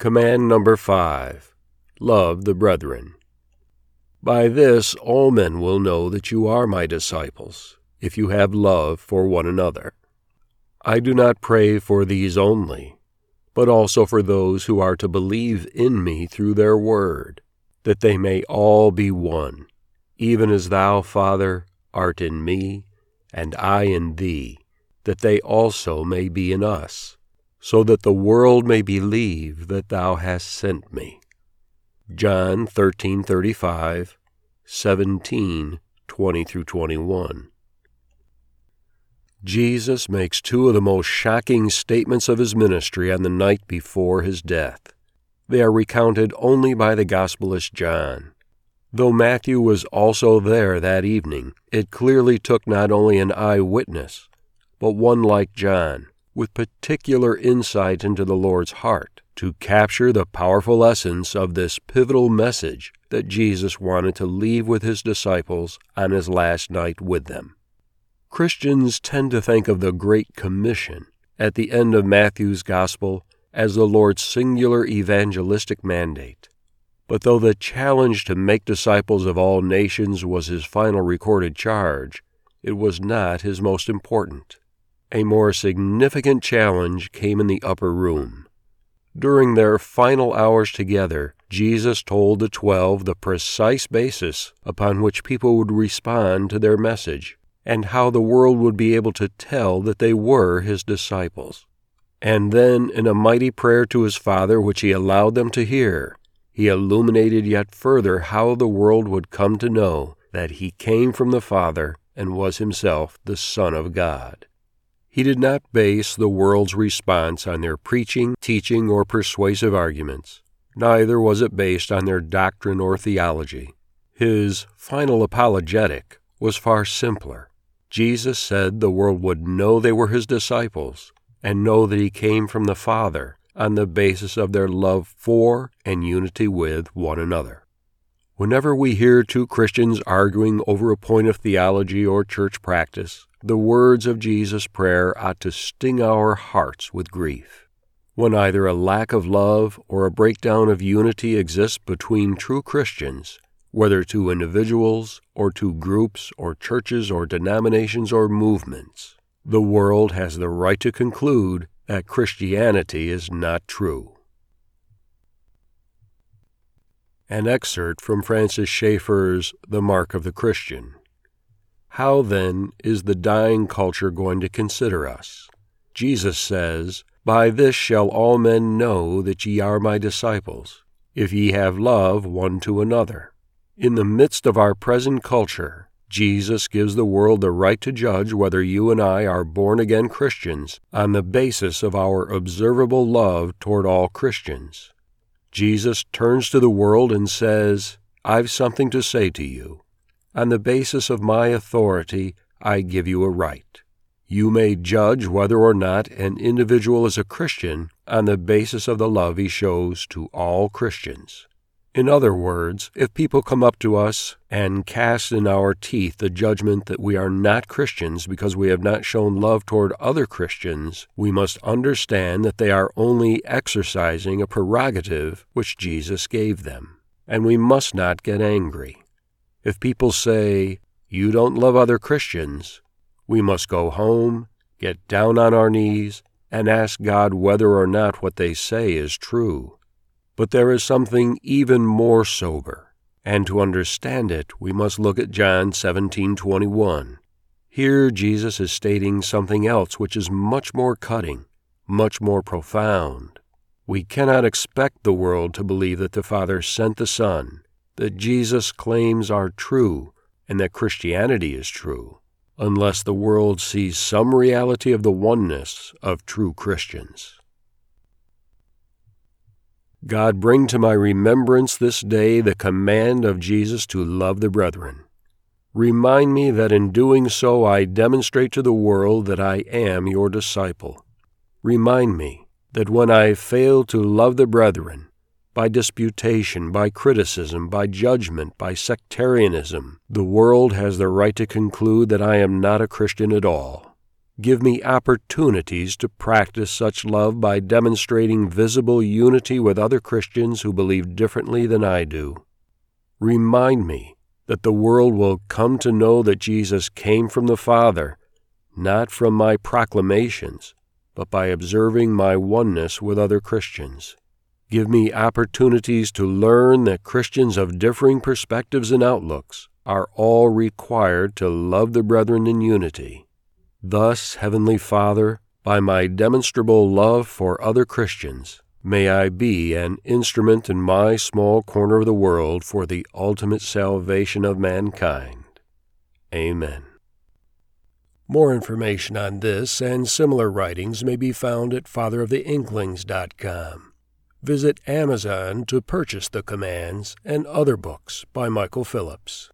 Command number five Love the brethren. By this all men will know that you are my disciples, if you have love for one another. I do not pray for these only, but also for those who are to believe in me through their word, that they may all be one, even as thou, Father, art in me, and I in thee, that they also may be in us so that the world may believe that thou hast sent me. John 13:35, 17, 20 through 21. Jesus makes two of the most shocking statements of his ministry on the night before his death. They are recounted only by the Gospelist John. Though Matthew was also there that evening, it clearly took not only an eyewitness, but one like John, with particular insight into the Lord's heart to capture the powerful essence of this pivotal message that Jesus wanted to leave with his disciples on his last night with them. Christians tend to think of the Great Commission at the end of Matthew's Gospel as the Lord's singular evangelistic mandate. But though the challenge to make disciples of all nations was his final recorded charge, it was not his most important. A more significant challenge came in the upper room. During their final hours together, Jesus told the twelve the precise basis upon which people would respond to their message, and how the world would be able to tell that they were his disciples. And then, in a mighty prayer to his Father, which he allowed them to hear, he illuminated yet further how the world would come to know that he came from the Father and was himself the Son of God. He did not base the world's response on their preaching, teaching, or persuasive arguments. Neither was it based on their doctrine or theology. His final apologetic was far simpler. Jesus said the world would know they were his disciples and know that he came from the Father on the basis of their love for and unity with one another. Whenever we hear two Christians arguing over a point of theology or church practice, the words of Jesus' prayer ought to sting our hearts with grief. When either a lack of love or a breakdown of unity exists between true Christians, whether to individuals or to groups or churches or denominations or movements, the world has the right to conclude that Christianity is not true. An excerpt from Francis Schaeffer's The Mark of the Christian. How then is the dying culture going to consider us? Jesus says, By this shall all men know that ye are my disciples, if ye have love one to another. In the midst of our present culture, Jesus gives the world the right to judge whether you and I are born again Christians on the basis of our observable love toward all Christians. Jesus turns to the world and says, I've something to say to you. On the basis of my authority, I give you a right. You may judge whether or not an individual is a Christian on the basis of the love he shows to all Christians. In other words, if people come up to us and cast in our teeth the judgment that we are not Christians because we have not shown love toward other Christians, we must understand that they are only exercising a prerogative which Jesus gave them, and we must not get angry. If people say, You don't love other Christians, we must go home, get down on our knees, and ask God whether or not what they say is true. But there is something even more sober, and to understand it, we must look at John 17:21. Here Jesus is stating something else which is much more cutting, much more profound. We cannot expect the world to believe that the Father sent the Son that Jesus claims are true and that Christianity is true, unless the world sees some reality of the oneness of true Christians. God, bring to my remembrance this day the command of Jesus to love the brethren. Remind me that in doing so I demonstrate to the world that I am your disciple. Remind me that when I fail to love the brethren, by disputation, by criticism, by judgment, by sectarianism, the world has the right to conclude that I am not a Christian at all. Give me opportunities to practice such love by demonstrating visible unity with other Christians who believe differently than I do. Remind me that the world will come to know that Jesus came from the Father, not from my proclamations, but by observing my oneness with other Christians. Give me opportunities to learn that Christians of differing perspectives and outlooks are all required to love the brethren in unity. Thus, Heavenly Father, by my demonstrable love for other Christians, may I be an instrument in my small corner of the world for the ultimate salvation of mankind. Amen. More information on this and similar writings may be found at fatheroftheinklings.com. Visit Amazon to purchase the commands and other books by Michael Phillips.